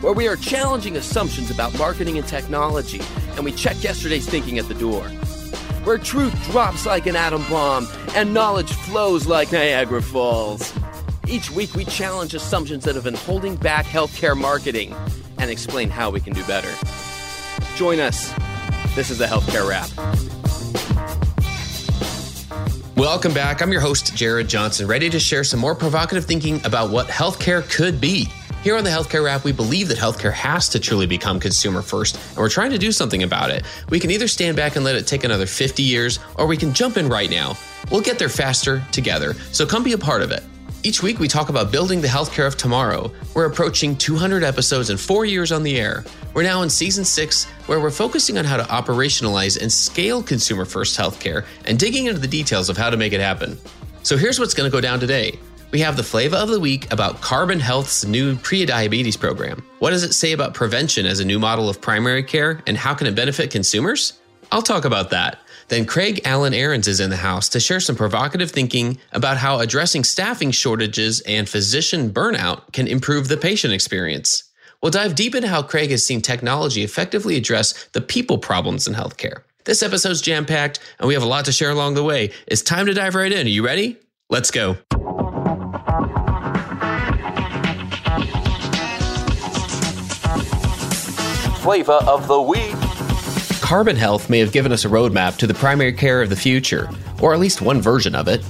where we are challenging assumptions about marketing and technology, and we check yesterday's thinking at the door. Where truth drops like an atom bomb and knowledge flows like Niagara Falls. Each week, we challenge assumptions that have been holding back healthcare marketing and explain how we can do better. Join us. This is the Healthcare Rap. Welcome back. I'm your host, Jared Johnson, ready to share some more provocative thinking about what healthcare could be. Here on the Healthcare Rap, we believe that healthcare has to truly become consumer first, and we're trying to do something about it. We can either stand back and let it take another 50 years, or we can jump in right now. We'll get there faster together, so come be a part of it. Each week, we talk about building the healthcare of tomorrow. We're approaching 200 episodes and four years on the air. We're now in season six, where we're focusing on how to operationalize and scale consumer first healthcare and digging into the details of how to make it happen. So here's what's going to go down today. We have the flavor of the week about Carbon Health's new pre-diabetes program. What does it say about prevention as a new model of primary care and how can it benefit consumers? I'll talk about that. Then Craig Allen Ahrens is in the house to share some provocative thinking about how addressing staffing shortages and physician burnout can improve the patient experience. We'll dive deep into how Craig has seen technology effectively address the people problems in healthcare. This episode's jam packed, and we have a lot to share along the way. It's time to dive right in. Are you ready? Let's go. Flavor of the week. Carbon Health may have given us a roadmap to the primary care of the future, or at least one version of it.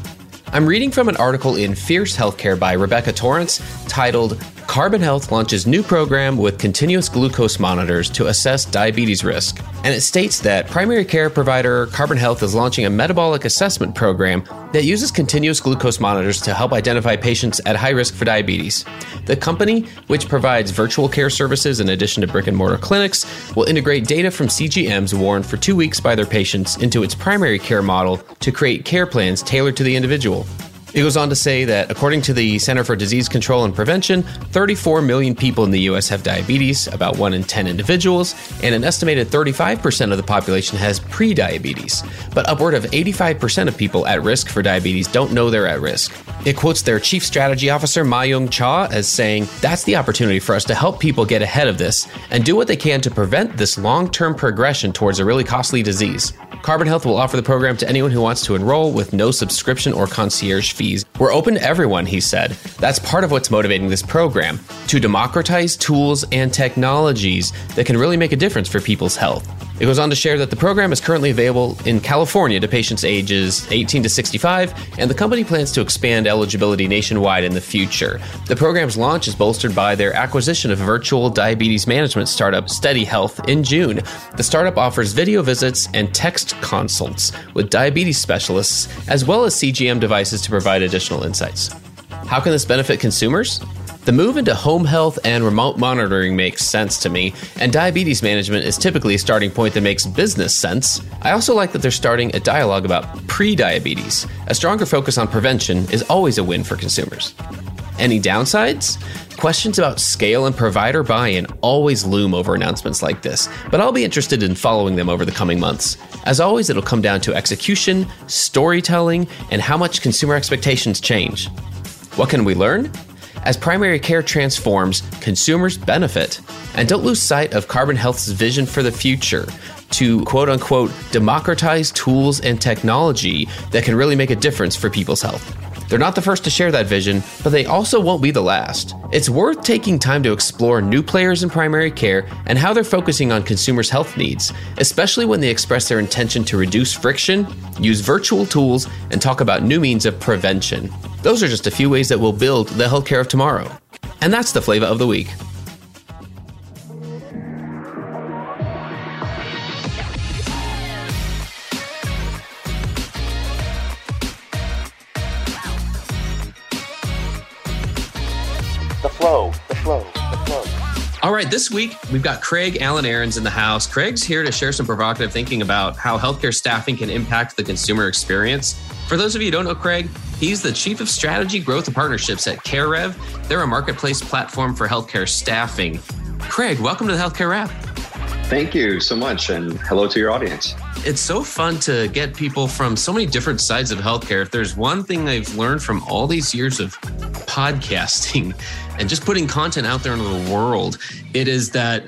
I'm reading from an article in Fierce Healthcare by Rebecca Torrence titled Carbon Health launches new program with continuous glucose monitors to assess diabetes risk. And it states that primary care provider Carbon Health is launching a metabolic assessment program that uses continuous glucose monitors to help identify patients at high risk for diabetes. The company, which provides virtual care services in addition to brick and mortar clinics, will integrate data from CGMs worn for two weeks by their patients into its primary care model to create care plans tailored to the individual. It goes on to say that according to the Center for Disease Control and Prevention, 34 million people in the US have diabetes, about 1 in 10 individuals, and an estimated 35% of the population has prediabetes. But upward of 85% of people at risk for diabetes don't know they're at risk. It quotes their chief strategy officer, Ma Young Cha, as saying, That's the opportunity for us to help people get ahead of this and do what they can to prevent this long term progression towards a really costly disease. Carbon Health will offer the program to anyone who wants to enroll with no subscription or concierge fees. We're open to everyone, he said. That's part of what's motivating this program to democratize tools and technologies that can really make a difference for people's health. It goes on to share that the program is currently available in California to patients ages 18 to 65, and the company plans to expand eligibility nationwide in the future. The program's launch is bolstered by their acquisition of virtual diabetes management startup Steady Health in June. The startup offers video visits and text consults with diabetes specialists, as well as CGM devices to provide additional insights. How can this benefit consumers? The move into home health and remote monitoring makes sense to me, and diabetes management is typically a starting point that makes business sense. I also like that they're starting a dialogue about pre-diabetes. A stronger focus on prevention is always a win for consumers. Any downsides? Questions about scale and provider buy in always loom over announcements like this, but I'll be interested in following them over the coming months. As always, it'll come down to execution, storytelling, and how much consumer expectations change. What can we learn? As primary care transforms, consumers benefit. And don't lose sight of Carbon Health's vision for the future to quote unquote democratize tools and technology that can really make a difference for people's health. They're not the first to share that vision, but they also won't be the last. It's worth taking time to explore new players in primary care and how they're focusing on consumers' health needs, especially when they express their intention to reduce friction, use virtual tools, and talk about new means of prevention. Those are just a few ways that will build the healthcare of tomorrow. And that's the flavor of the week. Right, this week we've got Craig Allen Ahrens in the house. Craig's here to share some provocative thinking about how healthcare staffing can impact the consumer experience. For those of you who don't know Craig, he's the Chief of Strategy, Growth, and Partnerships at CareRev. They're a marketplace platform for healthcare staffing. Craig, welcome to the Healthcare Rap. Thank you so much, and hello to your audience. It's so fun to get people from so many different sides of healthcare. If there's one thing I've learned from all these years of podcasting and just putting content out there into the world, it is that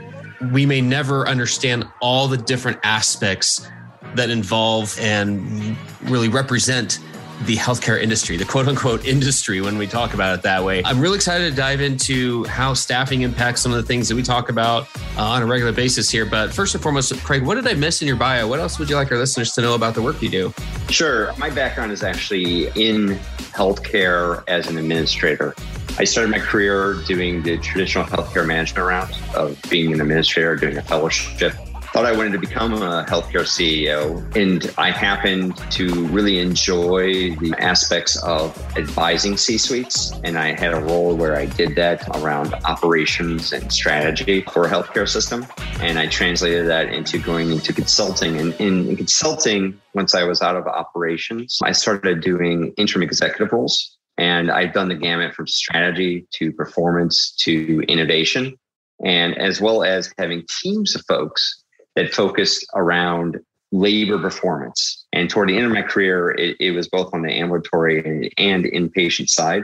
we may never understand all the different aspects that involve and really represent the healthcare industry, the quote unquote industry, when we talk about it that way. I'm really excited to dive into how staffing impacts some of the things that we talk about uh, on a regular basis here. But first and foremost, Craig, what did I miss in your bio? What else would you like our listeners to know about the work you do? Sure. My background is actually in healthcare as an administrator. I started my career doing the traditional healthcare management route of being an administrator, doing a fellowship thought I wanted to become a healthcare CEO. And I happened to really enjoy the aspects of advising C suites. And I had a role where I did that around operations and strategy for a healthcare system. And I translated that into going into consulting. And in, in consulting, once I was out of operations, I started doing interim executive roles. And I've done the gamut from strategy to performance to innovation and as well as having teams of folks that focused around labor performance. And toward the end of my career, it, it was both on the ambulatory and, inpatient side.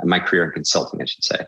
Uh, my career in consulting, I should say.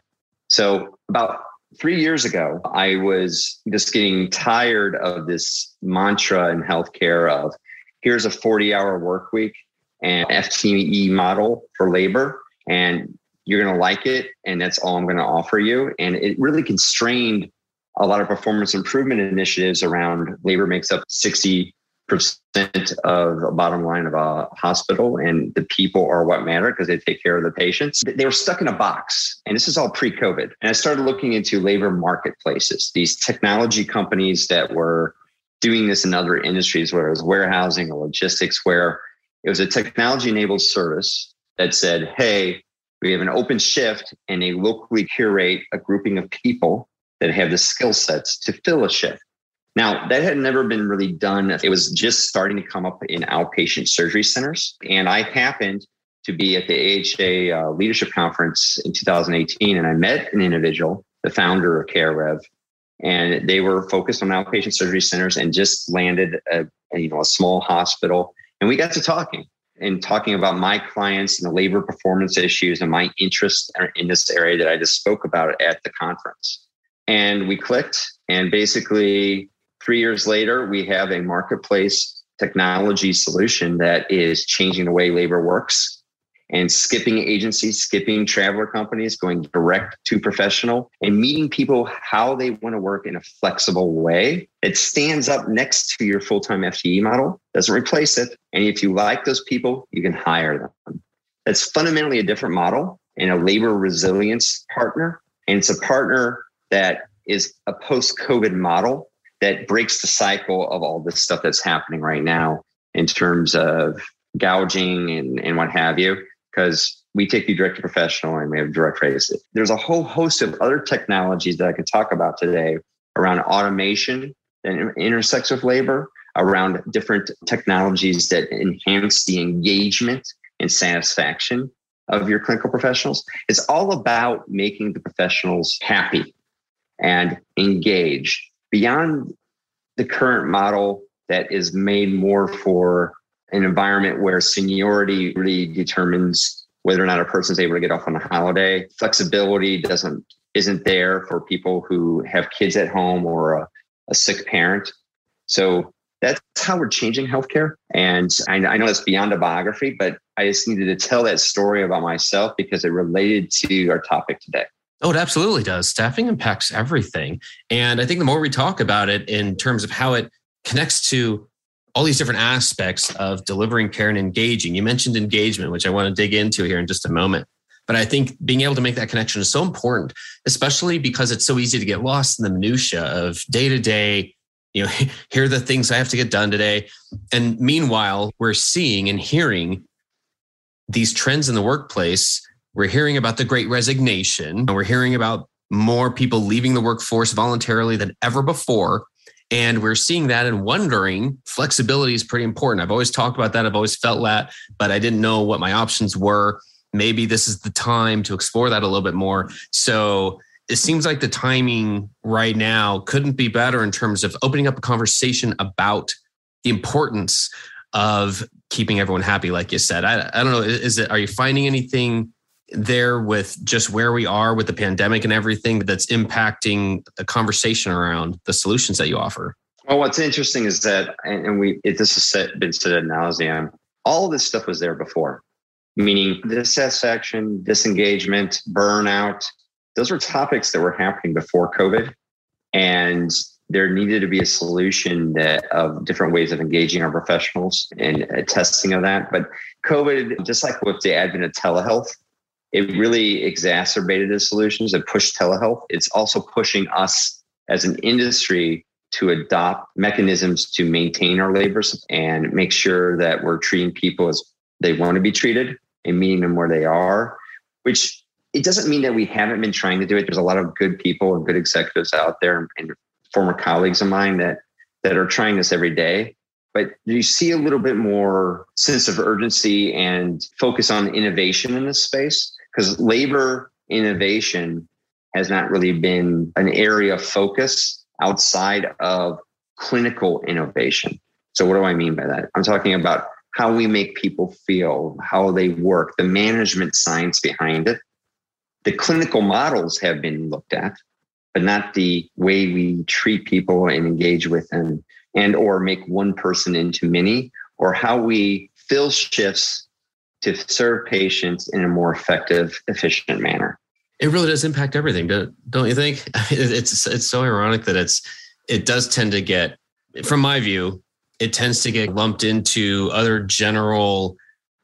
So about three years ago, I was just getting tired of this mantra in healthcare of here's a 40 hour work week and FTE model for labor, and you're going to like it. And that's all I'm going to offer you. And it really constrained a lot of performance improvement initiatives around labor makes up 60 percent of the bottom line of a hospital and the people are what matter because they take care of the patients they were stuck in a box and this is all pre-covid and i started looking into labor marketplaces these technology companies that were doing this in other industries where it was warehousing or logistics where it was a technology enabled service that said hey we have an open shift and they locally curate a grouping of people that have the skill sets to fill a shift. Now, that had never been really done. It was just starting to come up in outpatient surgery centers. And I happened to be at the AHA uh, Leadership Conference in 2018, and I met an individual, the founder of CareRev, and they were focused on outpatient surgery centers and just landed a, a, you know a small hospital. And we got to talking and talking about my clients and the labor performance issues and my interest in this area that I just spoke about at the conference and we clicked. And basically, three years later, we have a marketplace technology solution that is changing the way labor works and skipping agencies, skipping traveler companies, going direct to professional and meeting people how they want to work in a flexible way. It stands up next to your full time FTE model, doesn't replace it. And if you like those people, you can hire them. That's fundamentally a different model and a labor resilience partner. And it's a partner that is a post COVID model that breaks the cycle of all this stuff that's happening right now in terms of gouging and, and what have you, because we take you direct to professional and we have direct rates. There's a whole host of other technologies that I could talk about today around automation that intersects with labor, around different technologies that enhance the engagement and satisfaction of your clinical professionals. It's all about making the professionals happy and engaged beyond the current model that is made more for an environment where seniority really determines whether or not a person is able to get off on a holiday. Flexibility doesn't isn't there for people who have kids at home or a, a sick parent. So that's how we're changing healthcare. And I, I know that's beyond a biography, but I just needed to tell that story about myself because it related to our topic today. Oh, it absolutely does. Staffing impacts everything. And I think the more we talk about it in terms of how it connects to all these different aspects of delivering care and engaging, you mentioned engagement, which I want to dig into here in just a moment. But I think being able to make that connection is so important, especially because it's so easy to get lost in the minutia of day to day. You know, here are the things I have to get done today. And meanwhile, we're seeing and hearing these trends in the workplace we're hearing about the great resignation, and we're hearing about more people leaving the workforce voluntarily than ever before. And we're seeing that and wondering flexibility is pretty important. I've always talked about that. I've always felt that, but I didn't know what my options were. Maybe this is the time to explore that a little bit more. So it seems like the timing right now couldn't be better in terms of opening up a conversation about the importance of keeping everyone happy, like you said. I, I don't know. Is it, are you finding anything there with just where we are with the pandemic and everything that's impacting the conversation around the solutions that you offer? Well, what's interesting is that, and we, it, this has been said ad nauseum, all this stuff was there before, meaning dissatisfaction, disengagement, burnout. Those were topics that were happening before COVID. And there needed to be a solution that of different ways of engaging our professionals and uh, testing of that. But COVID, just like with the advent of telehealth, it really exacerbated the solutions and pushed telehealth. It's also pushing us as an industry to adopt mechanisms to maintain our labors and make sure that we're treating people as they want to be treated and meeting them where they are, which it doesn't mean that we haven't been trying to do it. There's a lot of good people and good executives out there and former colleagues of mine that that are trying this every day. But you see a little bit more sense of urgency and focus on innovation in this space because labor innovation has not really been an area of focus outside of clinical innovation. So, what do I mean by that? I'm talking about how we make people feel, how they work, the management science behind it. The clinical models have been looked at, but not the way we treat people and engage with them and or make one person into many or how we fill shifts to serve patients in a more effective, efficient manner. It really does impact everything, don't don't you think? It's it's so ironic that it's it does tend to get, from my view, it tends to get lumped into other general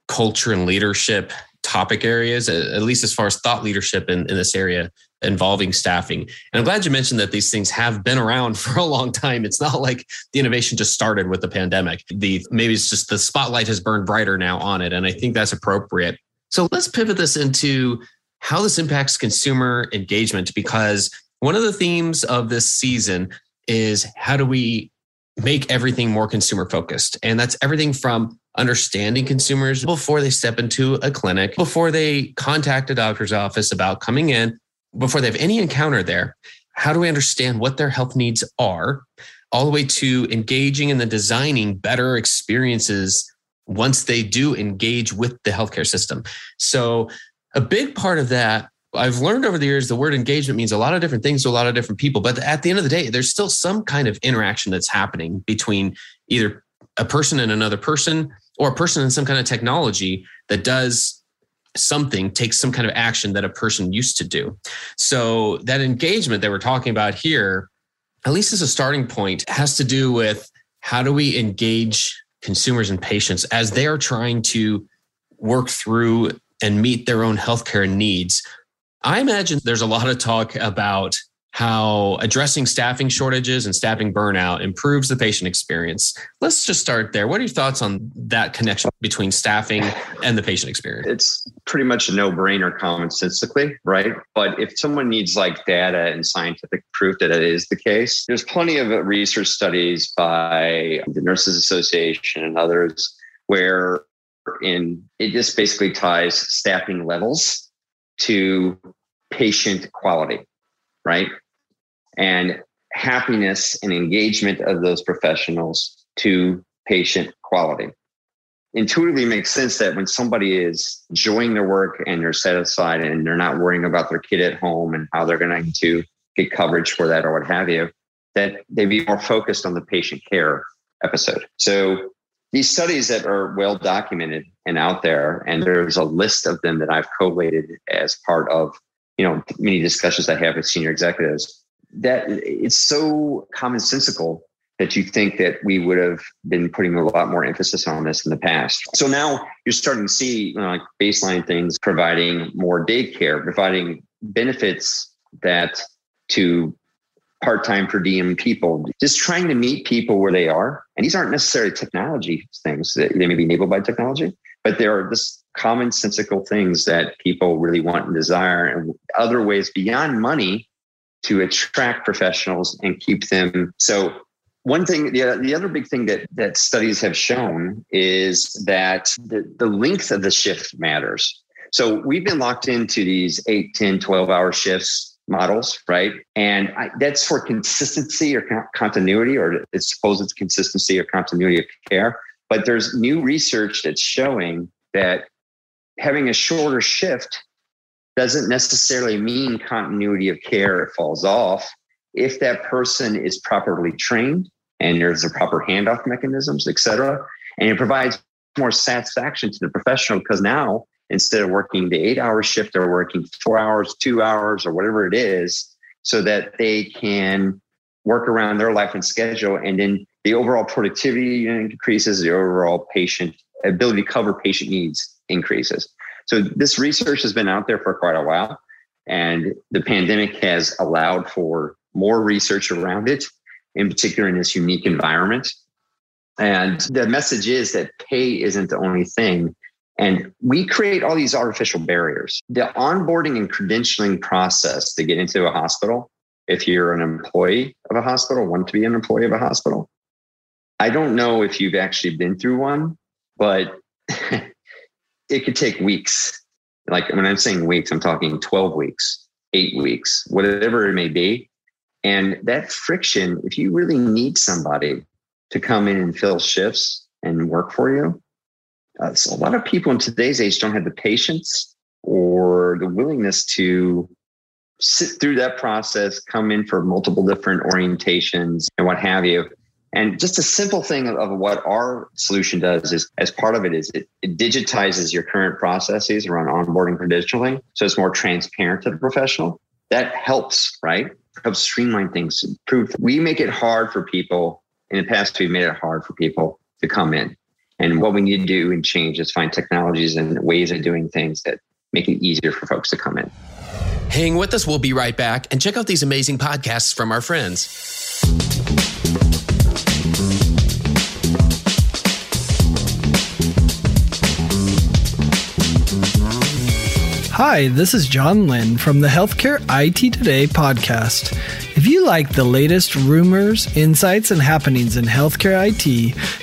culture and leadership topic areas, at least as far as thought leadership in, in this area involving staffing. And I'm glad you mentioned that these things have been around for a long time. It's not like the innovation just started with the pandemic. The maybe it's just the spotlight has burned brighter now on it. And I think that's appropriate. So let's pivot this into how this impacts consumer engagement because one of the themes of this season is how do we make everything more consumer focused? And that's everything from understanding consumers before they step into a clinic, before they contact a doctor's office about coming in, before they have any encounter there, how do we understand what their health needs are, all the way to engaging in the designing better experiences once they do engage with the healthcare system. So, a big part of that, I've learned over the years, the word engagement means a lot of different things to a lot of different people. But at the end of the day, there's still some kind of interaction that's happening between either a person and another person or a person and some kind of technology that does something takes some kind of action that a person used to do. So that engagement that we're talking about here, at least as a starting point, has to do with how do we engage consumers and patients as they are trying to work through and meet their own healthcare needs. I imagine there's a lot of talk about how addressing staffing shortages and staffing burnout improves the patient experience. Let's just start there. What are your thoughts on that connection between staffing and the patient experience? It's pretty much a no brainer commonsensically, right? But if someone needs like data and scientific proof that it is the case, there's plenty of research studies by the Nurses Association and others where in it just basically ties staffing levels to patient quality right? And happiness and engagement of those professionals to patient quality. Intuitively makes sense that when somebody is enjoying their work and they're satisfied and they're not worrying about their kid at home and how they're going to get coverage for that or what have you, that they be more focused on the patient care episode. So these studies that are well documented and out there, and there's a list of them that I've collated as part of, you know, many discussions I have with senior executives that it's so commonsensical that you think that we would have been putting a lot more emphasis on this in the past. So now you're starting to see you know, like baseline things, providing more daycare, providing benefits that to part-time per diem people, just trying to meet people where they are. And these aren't necessarily technology things that they may be enabled by technology, but there are this commonsensical things that people really want and desire and other ways beyond money to attract professionals and keep them. So one thing, the, the other big thing that, that studies have shown is that the, the length of the shift matters. So we've been locked into these 8, 10, 12 hour shifts models, right? And I, that's for consistency or con- continuity, or it's supposed it's consistency or continuity of care. But there's new research that's showing that having a shorter shift doesn't necessarily mean continuity of care it falls off if that person is properly trained and there's the proper handoff mechanisms, et cetera. And it provides more satisfaction to the professional because now instead of working the eight hour shift, they're working four hours, two hours, or whatever it is, so that they can work around their life and schedule. And then the overall productivity increases, the overall patient ability to cover patient needs increases. So this research has been out there for quite a while. And the pandemic has allowed for more research around it, in particular in this unique environment. And the message is that pay isn't the only thing. And we create all these artificial barriers. The onboarding and credentialing process to get into a hospital, if you're an employee of a hospital, want to be an employee of a hospital, I don't know if you've actually been through one, but it could take weeks. Like when I'm saying weeks, I'm talking 12 weeks, eight weeks, whatever it may be. And that friction, if you really need somebody to come in and fill shifts and work for you, uh, so a lot of people in today's age don't have the patience or the willingness to sit through that process, come in for multiple different orientations and what have you. And just a simple thing of, what our solution does is, as part of it, is it, it digitizes your current processes around onboarding credentialing, so it's more transparent to the professional. That helps, right? Helps streamline things. Improve. We make it hard for people. In the past, we've made it hard for people to come in. And what we need to do and change is find technologies and ways of doing things that make it easier for folks to come in. Hang with us. We'll be right back and check out these amazing podcasts from our friends. Hi, this is John Lynn from the Healthcare IT Today podcast. If you like the latest rumors, insights, and happenings in healthcare IT,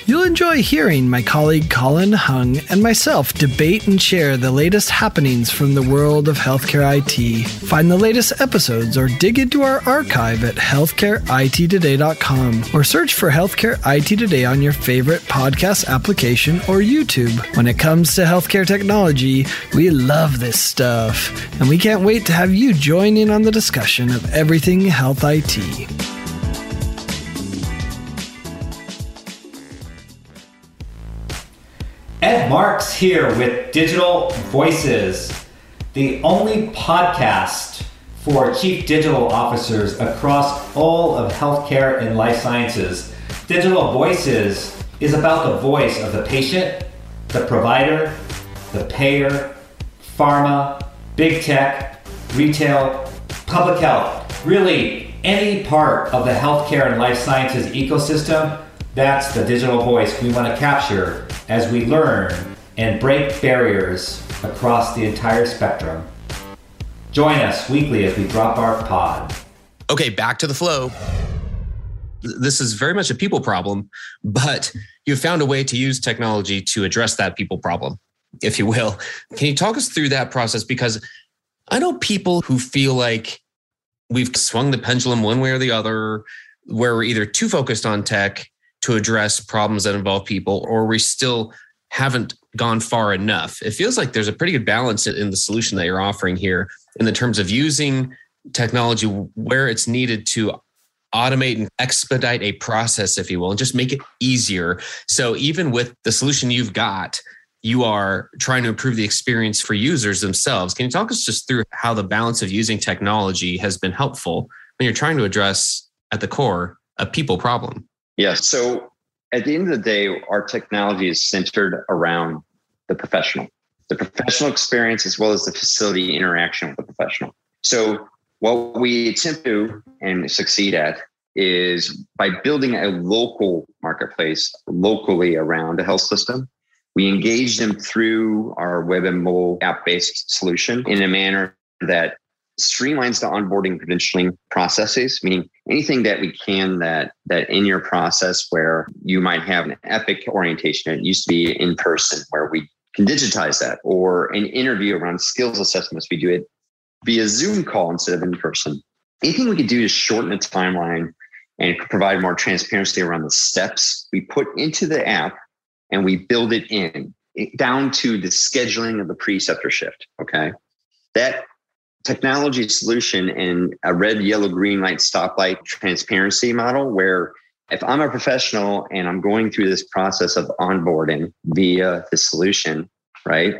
you'll enjoy hearing my colleague Colin Hung and myself debate and share the latest happenings from the world of healthcare IT. Find the latest episodes or dig into our archive at healthcareittoday.com or search for Healthcare IT Today on your favorite podcast application or YouTube. When it comes to healthcare technology, we love this stuff, and we can't wait to have you join in on the discussion of everything health IT. Ed Marx here with Digital Voices, the only podcast for chief digital officers across all of healthcare and life sciences. Digital Voices is about the voice of the patient, the provider, the payer, pharma, big tech, retail, public health. Really, any part of the healthcare and life sciences ecosystem, that's the digital voice we want to capture as we learn and break barriers across the entire spectrum. Join us weekly as we drop our pod. Okay, back to the flow. This is very much a people problem, but you've found a way to use technology to address that people problem, if you will. Can you talk us through that process? Because I know people who feel like we've swung the pendulum one way or the other, where we're either too focused on tech to address problems that involve people, or we still haven't gone far enough. It feels like there's a pretty good balance in the solution that you're offering here in the terms of using technology where it's needed to automate and expedite a process, if you will, and just make it easier. So even with the solution you've got, you are trying to improve the experience for users themselves. Can you talk us just through how the balance of using technology has been helpful when you're trying to address at the core a people problem? Yeah. So at the end of the day, our technology is centered around the professional, the professional experience, as well as the facility interaction with the professional. So what we attempt to and succeed at is by building a local marketplace locally around a health system We engage them through our web and mobile app based solution in a manner that streamlines the onboarding credentialing processes, meaning anything that we can that that in your process where you might have an epic orientation, it used to be in person where we can digitize that, or an interview around skills assessments, we do it via Zoom call instead of in person. Anything we could do to shorten the timeline and provide more transparency around the steps we put into the app and we build it in down to the scheduling of the preceptor shift. Okay. That technology solution and a red, yellow, green light stoplight transparency model where if I'm a professional and I'm going through this process of onboarding via the solution, right?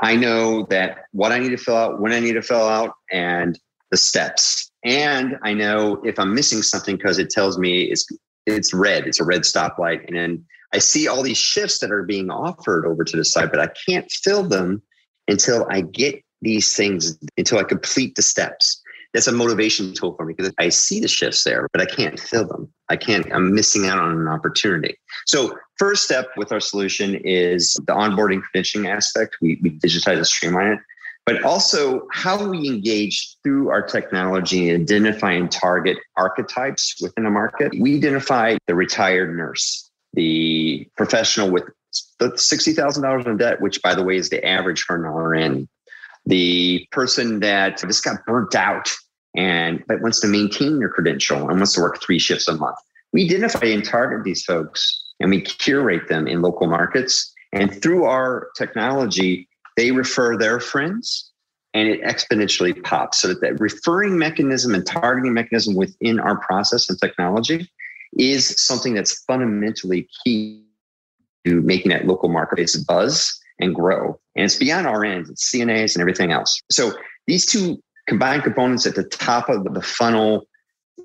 I know that what I need to fill out, when I need to fill out, and the steps. And I know if I'm missing something because it tells me it's it's red, it's a red stoplight. And then I see all these shifts that are being offered over to the side, but I can't fill them until I get these things, until I complete the steps. That's a motivation tool for me because I see the shifts there, but I can't fill them. I can't, I'm missing out on an opportunity. So, first step with our solution is the onboarding credentialing aspect. We, we digitize and streamline it but also how we engage through our technology and identify and target archetypes within a market. We identify the retired nurse, the professional with the $60,000 in debt, which by the way is the average for an RN, the person that just got burnt out and but wants to maintain their credential and wants to work three shifts a month. We identify and target these folks and we curate them in local markets. And through our technology, they refer their friends and it exponentially pops. So that, that referring mechanism and targeting mechanism within our process and technology is something that's fundamentally key to making that local marketplace buzz and grow. And it's beyond RNs, it's CNAs and everything else. So these two combined components at the top of the funnel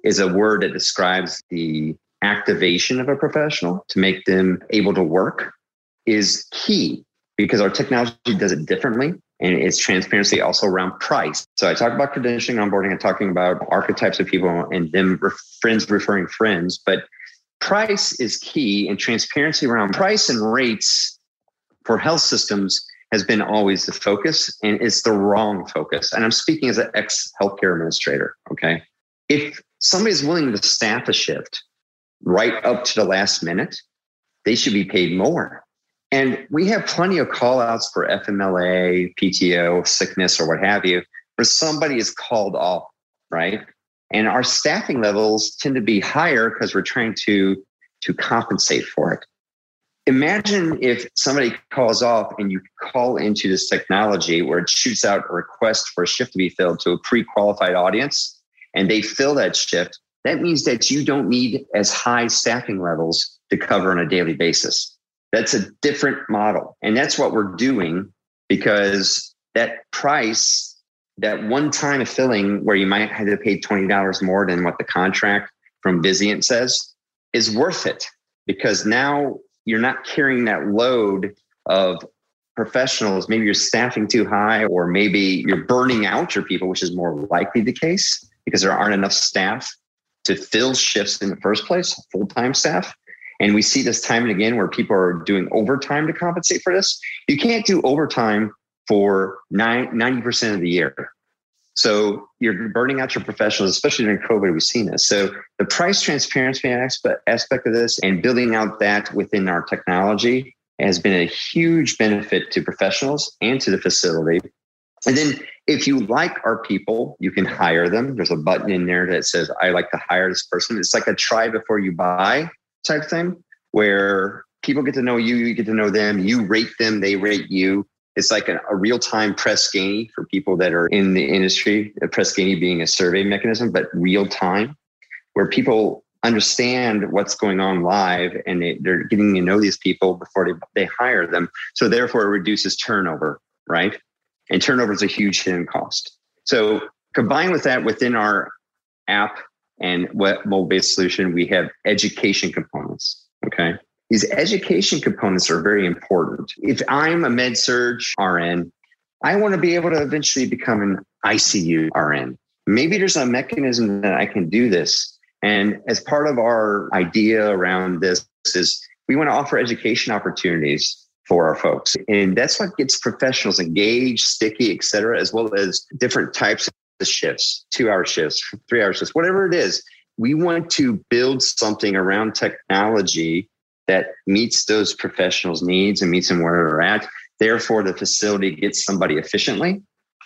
is a word that describes the activation of a professional to make them able to work is key because our technology does it differently and it's transparency also around price. So I talk about credentialing, onboarding, I'm talking about archetypes of people and them friends referring friends, but price is key and transparency around price and rates for health systems has been always the focus and it's the wrong focus. And I'm speaking as an ex healthcare administrator. Okay. If somebody's willing to staff a shift right up to the last minute, they should be paid more. And we have plenty of call outs for FMLA, PTO, sickness, or what have you, where somebody is called off, right? And our staffing levels tend to be higher because we're trying to, to compensate for it. Imagine if somebody calls off and you call into this technology where it shoots out a request for a shift to be filled to a pre qualified audience and they fill that shift. That means that you don't need as high staffing levels to cover on a daily basis. That's a different model. And that's what we're doing because that price, that one time filling where you might have to pay $20 more than what the contract from Vizient says, is worth it because now you're not carrying that load of professionals. Maybe you're staffing too high, or maybe you're burning out your people, which is more likely the case because there aren't enough staff to fill shifts in the first place, full time staff. And we see this time and again where people are doing overtime to compensate for this. You can't do overtime for 90% of the year. So you're burning out your professionals, especially during COVID. We've seen this. So the price transparency aspect of this and building out that within our technology has been a huge benefit to professionals and to the facility. And then if you like our people, you can hire them. There's a button in there that says, I like to hire this person. It's like a try before you buy type thing where people get to know you, you get to know them, you rate them, they rate you. It's like a, a real time Press Ganey for people that are in the industry, a Press Ganey being a survey mechanism, but real time, where people understand what's going on live and they, are getting to know these people before they, they hire them. So therefore it reduces turnover, right? And turnover is a huge hidden cost. So combined with that within our app and what mobile-based solution, we have education components. Okay. These education components are very important. If I'm a med surg RN, I want to be able to eventually become an ICU RN. Maybe there's a mechanism that I can do this. And as part of our idea around this is we want to offer education opportunities for our folks. And that's what gets professionals engaged, sticky, et cetera, as well as different types shifts, two hour shifts, three hour shifts, whatever it is. We want to build something around technology that meets those professionals' needs and meets them where they're at. Therefore, the facility gets somebody efficiently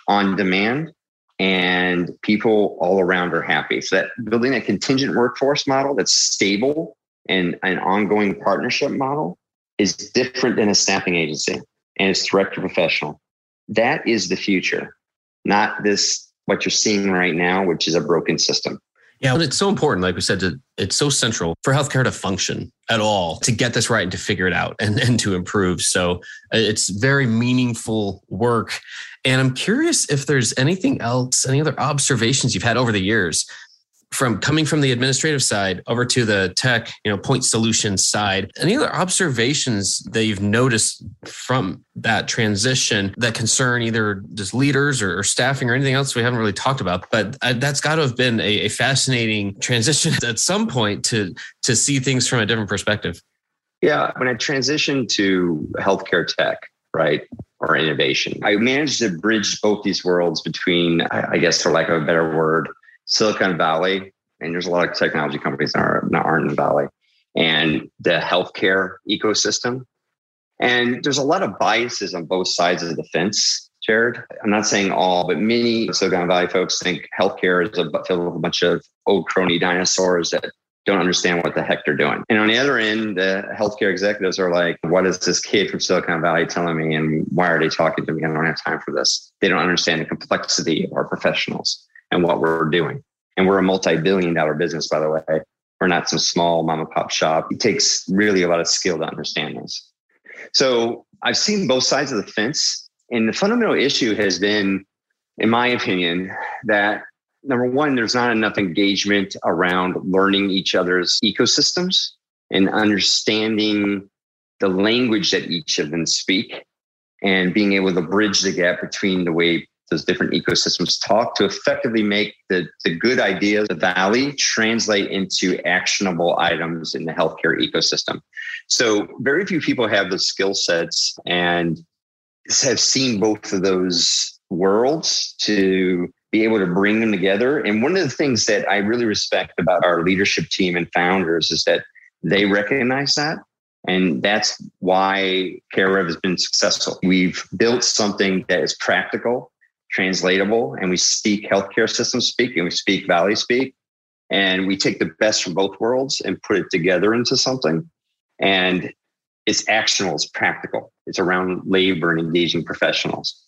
on demand and people all around are happy. So that building a contingent workforce model that's stable and an ongoing partnership model is different than a staffing agency and it's direct to professional. That is the future, not this what you're seeing right now, which is a broken system. Yeah, and it's so important, like we said, to, it's so central for healthcare to function at all, to get this right and to figure it out and, and to improve. So uh, it's very meaningful work. And I'm curious if there's anything else, any other observations you've had over the years from coming from the administrative side over to the tech, you know, point solution side. Any other observations that you've noticed from that transition that concern either just leaders or, or staffing or anything else we haven't really talked about? But uh, that's got to have been a, a fascinating transition at some point to to see things from a different perspective. Yeah, when I transitioned to healthcare tech, right, or innovation, I managed to bridge both these worlds between, I guess, for lack of a better word, Silicon Valley, and there's a lot of technology companies that are not aren't in the Valley, and the healthcare ecosystem. And there's a lot of biases on both sides of the fence, Jared. I'm not saying all, but many Silicon Valley folks think healthcare is a, filled with a bunch of old crony dinosaurs that don't understand what the heck they're doing. And on the other end, the healthcare executives are like, what is this kid from Silicon Valley telling me? And why are they talking to me? I don't have time for this. They don't understand the complexity of our professionals and what we're doing. And we're a multi billion dollar business, by the way. We're not some small mom and pop shop. It takes really a lot of skill to understand this. So I've seen both sides of the fence. And the fundamental issue has been, in my opinion, that number one, there's not enough engagement around learning each other's ecosystems and understanding the language that each of them speak and being able to bridge the gap between the way those different ecosystems talk to effectively make the, the good ideas of the valley translate into actionable items in the healthcare ecosystem. So very few people have the skill sets and have seen both of those worlds to be able to bring them together. And one of the things that I really respect about our leadership team and founders is that they recognize that. And that's why CareRev has been successful. We've built something that is practical translatable and we speak healthcare system speak and we speak valley speak and we take the best from both worlds and put it together into something. And it's actionable it's practical. It's around labor and engaging professionals.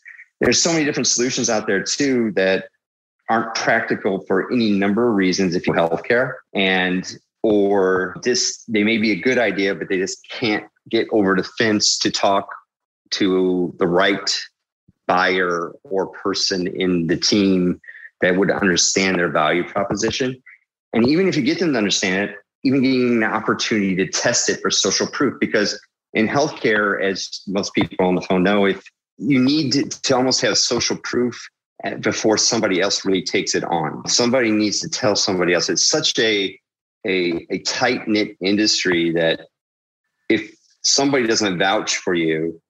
There's so many different solutions out there too that aren't practical for any number of reasons if you healthcare and or this they may be a good idea but they just can't get over the fence to talk to the right buyer or person in the team that would understand their value proposition. And even if you get them to understand it, even getting the opportunity to test it for social proof, because in healthcare, as most people on the phone know, if you need to, to almost have social proof before somebody else really takes it on. Somebody needs to tell somebody else. It's such a a, a tight knit industry that if somebody doesn't vouch for you,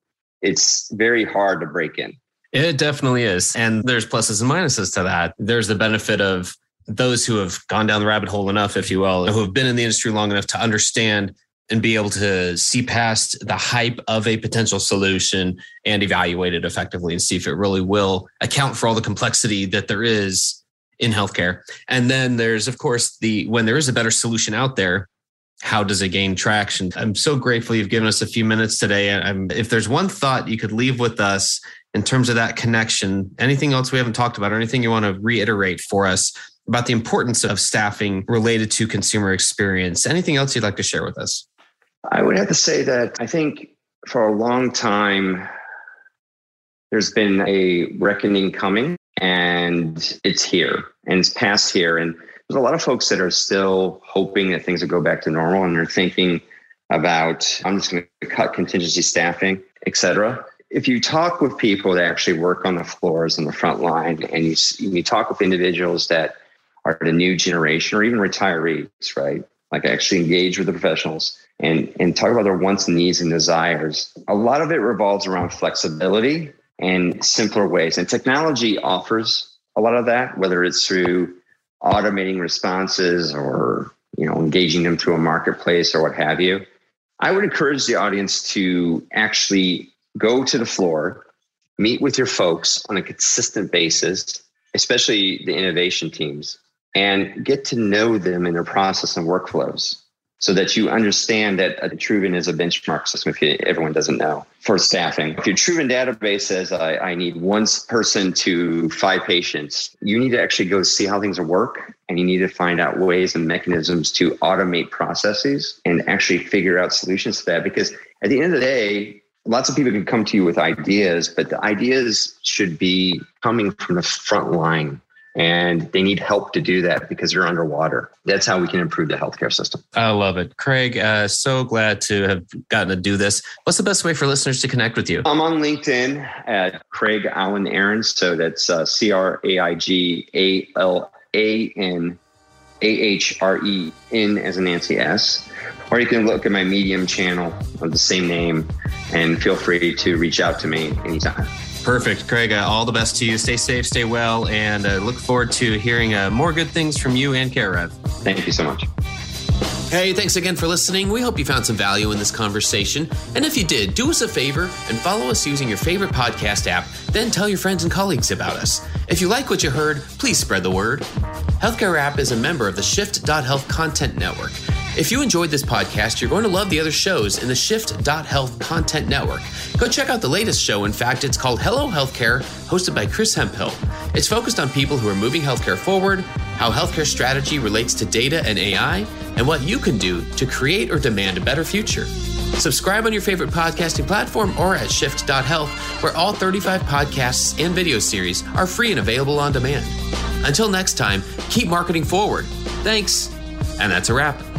it's very hard to break in. It definitely is. And there's pluses and minuses to that. There's the benefit of those who have gone down the rabbit hole enough, if you will, who have been in the industry long enough to understand and be able to see past the hype of a potential solution and evaluate it effectively and see if it really will account for all the complexity that there is in healthcare. And then there's, of course, the when there is a better solution out there, how does it gain traction? I'm so grateful you've given us a few minutes today. And if there's one thought you could leave with us in terms of that connection, anything else we haven't talked about or anything you want to reiterate for us about the importance of staffing related to consumer experience? Anything else you'd like to share with us? I would have to say that I think for a long time, there's been a reckoning coming and it's here and it's past here. And there's a lot of folks that are still hoping that things will go back to normal and they're thinking about, I'm just going to cut contingency staffing, et cetera if you talk with people that actually work on the floors on the front line and you, you talk with individuals that are the new generation or even retirees, right? like actually engage with the professionals and, and talk about their wants, needs, and desires. A lot of it revolves around flexibility and simpler ways. And technology offers a lot of that, whether it's through automating responses or you know engaging them through a marketplace or what have you. I would encourage the audience to actually go to the floor, meet with your folks on a consistent basis, especially the innovation teams, and get to know them in their process and workflows so that you understand that uh, a Truven is a benchmark system if you, everyone doesn't know for staffing. If your Truven database says I, I need one person to five patients, you need to actually go see how things work and you need to find out ways and mechanisms to automate processes and actually figure out solutions to that. Because at the end of the day, lots of people can come to you with ideas, but the ideas should be coming from the front line and they need help to do that because they're underwater. That's how we can improve the healthcare system. I love it. Craig, uh, so glad to have gotten to do this. What's the best way for listeners to connect with you? I'm on LinkedIn at Craig Allen Ahrens. So that's uh, C R A I G A L A N A H R E N as a Nancy S. Or you can look at my Medium channel of the same name and feel free to reach out to me anytime. Perfect. Craig, uh, all the best to you. Stay safe, stay well, and uh, look forward to hearing uh, more good things from you and CareRev. Thank you so much. Hey, thanks again for listening. We hope you found some value in this conversation. And if you did, do us a favor and follow us using your favorite podcast app, then tell your friends and colleagues about us. If you like what you heard, please spread the word. Healthcare Rap is a member of the Shift.Health Content Network. If you enjoyed this podcast, you're going to love the other shows in the Shift.Health Content Network. Go check out the latest show. In fact, it's called Hello Healthcare, hosted by Chris Hemphill. It's focused on people who are moving healthcare forward, how healthcare strategy relates to data and AI, and what you can do to create or demand a better future. Subscribe on your favorite podcasting platform or at shift.health, where all 35 podcasts and video series are free and available on demand. Until next time, keep marketing forward. Thanks. And that's a wrap.